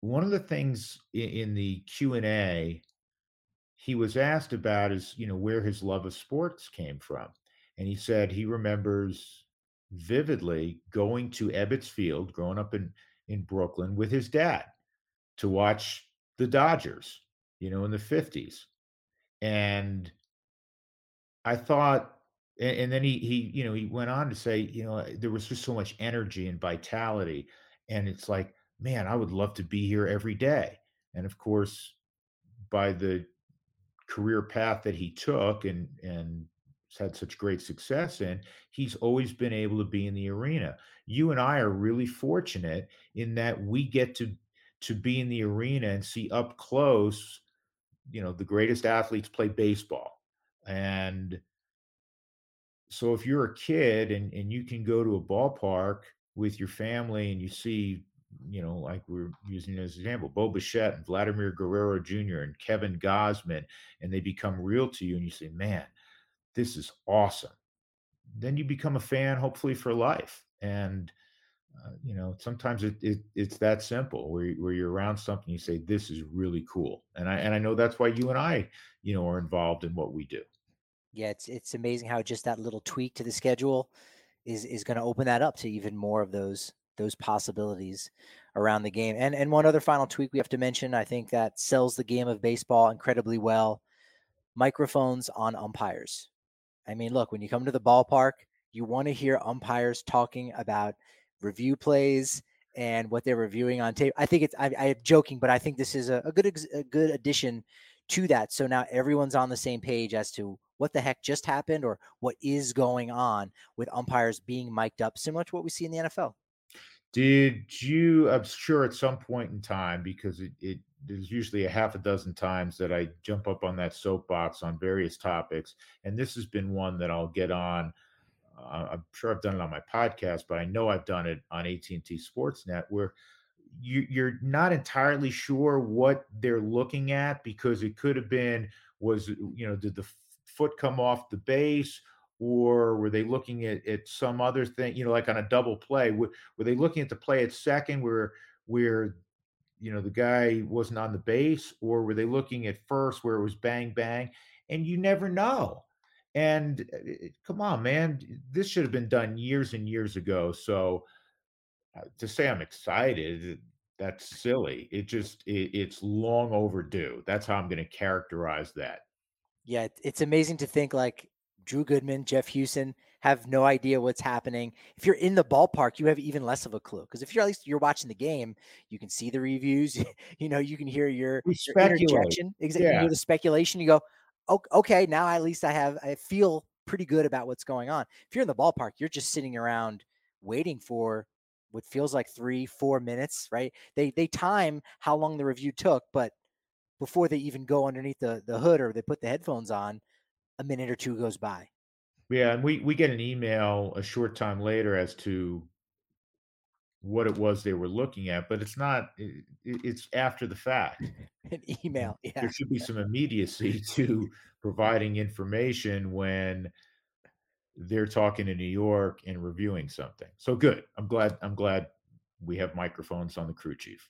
one of the things in, the Q and A he was asked about is, you know, where his love of sports came from. And he said he remembers vividly going to Ebbets Field, growing up in, in Brooklyn with his dad to watch the Dodgers, you know, in the 50s. And I thought, and, and then he, he, you know, he went on to say, you know, eh, there was just so much energy and vitality. And it's like, man, I would love to be here every day. And of course, by the career path that he took and and had such great success in, he's always been able to be in the arena. You and I are really fortunate in that we get to to be in the arena and see up close, you know, the greatest athletes play baseball. And so if you're a kid and, and you can go to a ballpark with your family and you see you know, like we're using as an example, Bo Bichette and Vladimir Guerrero Jr. and Kevin Gausman, and they become real to you, and you say, man, this is awesome. Then you become a fan, hopefully for life. And uh, you know, sometimes it, it, it's that simple where where you're around something, you say, this is really cool. And I and I know that's why you and I, you know, are involved in what we do. Yeah, it's it's amazing how just that little tweak to the schedule is is going to open that up to even more of those those possibilities around the game. And and one other final tweak we have to mention, I think that sells the game of baseball incredibly well. Microphones on umpires. I mean, look, when you come to the ballpark, you want to hear umpires talking about review plays and what they're reviewing on tape. I think it's I, am joking, but I think this is a, a good a good addition to that. So now everyone's on the same page as to what the heck just happened or what is going on with umpires being mic'd up, similar to what we see in the NFL. Did you? I'm sure at some point in time, because it, it there's usually a half a dozen times that I jump up on that soapbox on various topics, and this has been one that I'll get on. I'm sure I've done it on my podcast, but I know I've done it on AT&T Sportsnet, where you, you're not entirely sure what they're looking at because it could have been was you know did the foot come off the base or were they looking at, at some other thing you know like on a double play were, were they looking at the play at second where where you know the guy wasn't on the base or were they looking at first where it was bang bang? And you never know And uh, come on, man, this should have been done years and years ago. So uh, to say I'm excited, that's silly. It just it, it's long overdue. That's how I'm going to characterize that. Yeah, it's amazing to think like Drew Goodman, Jeff Huson have no idea what's happening. If you're in the ballpark, you have even less of a clue because if you're at least you're watching the game, you can see the reviews. you know, you can hear your, your interjection. Exactly, yeah. you hear the speculation. You go, okay, now at least I have I feel pretty good about what's going on. If you're in the ballpark, you're just sitting around waiting for what feels like three, four minutes, right? They they time how long the review took, but before they even go underneath the, the hood or they put the headphones on, a minute or two goes by. Yeah, and we we get an email a short time later as to what it was they were looking at, but it's not. It, it's after the fact. an email. Yeah, there should be some immediacy to providing information when they're talking to New York and reviewing something. So good. I'm glad. I'm glad we have microphones on the crew chief.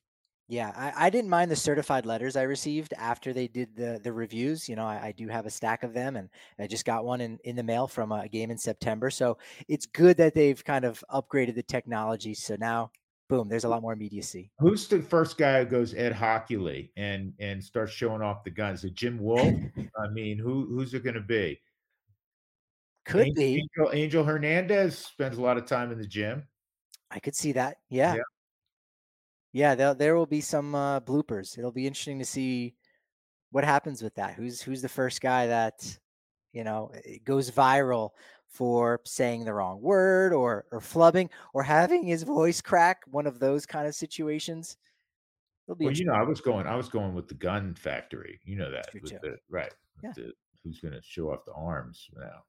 Yeah, I, I didn't mind the certified letters I received after they did the the reviews. You know, I, I do have a stack of them, and I just got one in, in the mail from a game in September. So it's good that they've kind of upgraded the technology. So now, boom, there's a lot more immediacy. Who's the first guy who goes Ed Hochuli and and starts showing off the guns? Is it Jim Wolf? I mean, who who's it going to be? Could Angel, be Angel, Angel Hernandez spends a lot of time in the gym. I could see that. Yeah. yeah yeah, there there will be some uh, bloopers. It'll be interesting to see what happens with that. Who's who's the first guy that you know goes viral for saying the wrong word or or flubbing or having his voice crack? One of those kind of situations. well, you know, I was going, I was going with the gun factory. You know that, the, right? Yeah. The, who's going to show off the arms now?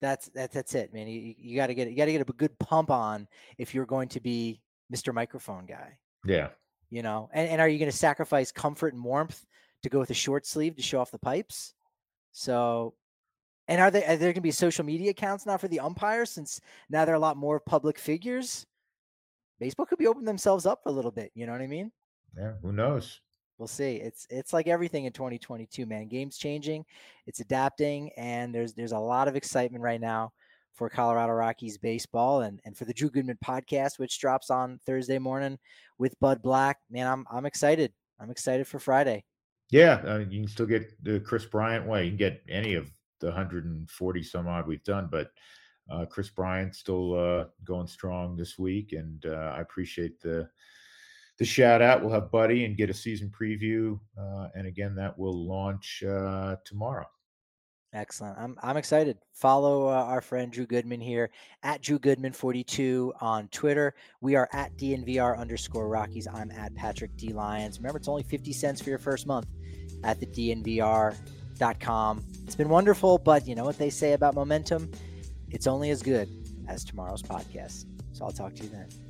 That's that's that's it, man. You, you got to get you got to get a good pump on if you're going to be Mr. Microphone guy. Yeah. You know, and, and are you going to sacrifice comfort and warmth to go with a short sleeve to show off the pipes? So, and are, they, are there going to be social media accounts now for the umpires since now they're a lot more public figures? Baseball could be opening themselves up a little bit. You know what I mean? Yeah. Who knows? We'll see. It's it's like everything in 2022, man. Games changing, it's adapting, and there's there's a lot of excitement right now for Colorado Rockies baseball and and for the Drew Goodman podcast, which drops on Thursday morning with Bud Black. Man, I'm I'm excited. I'm excited for Friday. Yeah, uh, you can still get the Kris Bryant way. You can get any of the 140 some odd we've done, but uh, Kris Bryant still uh, going strong this week, and uh, I appreciate the the shout out. We'll have Buddy and get a season preview. Uh, and again, that will launch uh, tomorrow. Excellent. I'm I'm excited. Follow uh, our friend Drew Goodman here at Drew Goodman 42 on Twitter. We are at DNVR underscore Rockies. I'm at Patrick D Lyons. Remember, it's only 50 cents for your first month at the DNVR.com. It's been wonderful, but you know what they say about momentum? It's only as good as tomorrow's podcast. So I'll talk to you then.